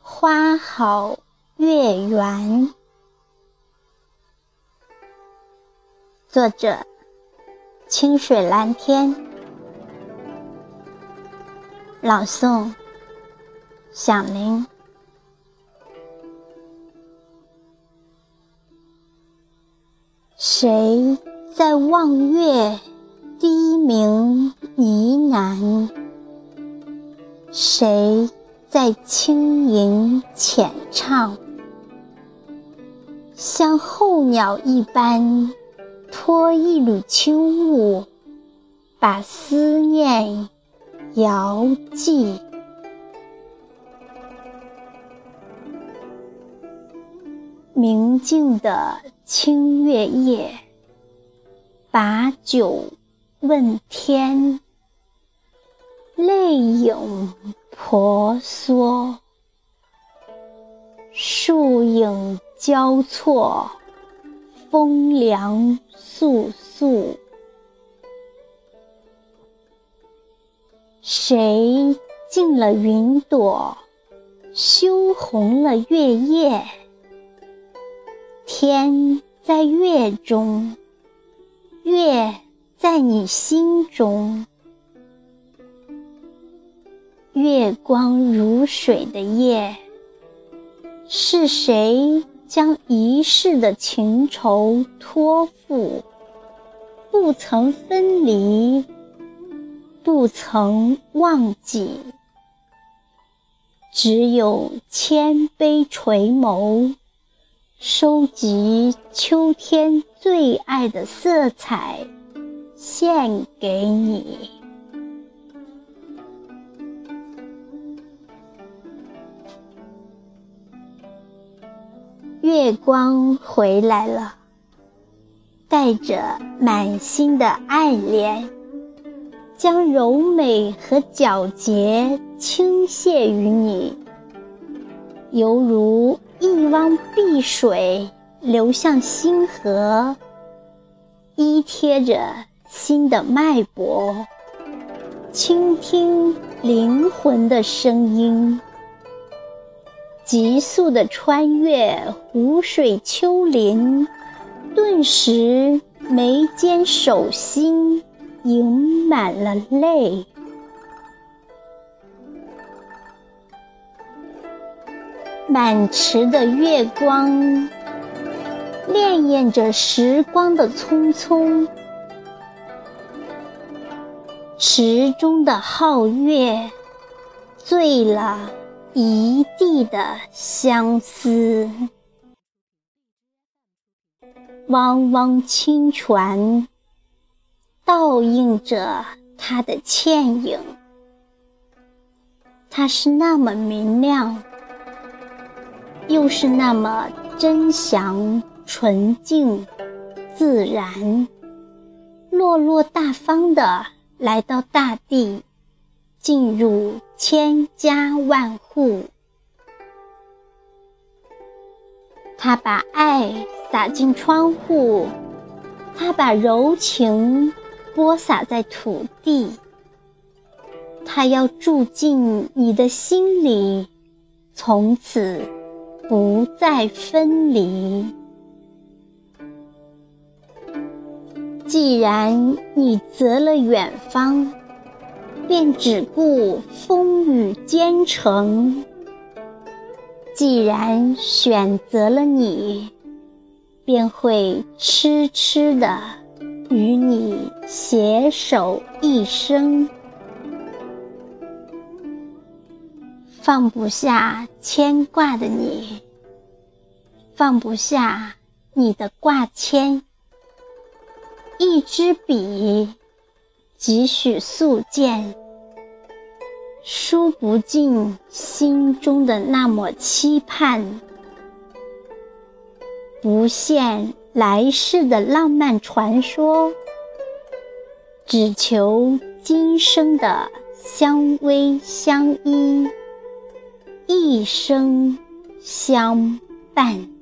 花好月圆，作者：清水蓝天，朗诵：响铃。谁在望月低鸣呢喃？谁？在轻吟浅唱，像候鸟一般，托一缕秋雾，把思念遥寄。明净的清月夜，把酒问天，泪影。婆娑，树影交错，风凉簌簌。谁进了云朵，羞红了月夜？天在月中，月在你心中。月光如水的夜，是谁将一世的情愁托付？不曾分离，不曾忘记，只有谦卑垂眸，收集秋天最爱的色彩，献给你。月光回来了，带着满心的爱恋，将柔美和皎洁倾泻于你，犹如一汪碧水流向星河，依贴着心的脉搏，倾听灵魂的声音。急速的穿越湖水丘陵，顿时眉间手心盈满了泪。满池的月光，潋滟着时光的匆匆。池中的皓月，醉了。一地的相思，汪汪清泉倒映着他的倩影。它是那么明亮，又是那么真祥、纯净、自然，落落大方的来到大地。进入千家万户，他把爱洒进窗户，他把柔情播撒在土地，他要住进你的心里，从此不再分离。既然你择了远方。便只顾风雨兼程。既然选择了你，便会痴痴的与你携手一生。放不下牵挂的你，放不下你的挂牵，一支笔。几许素笺，书不尽心中的那抹期盼，不限来世的浪漫传说，只求今生的相偎相依，一生相伴。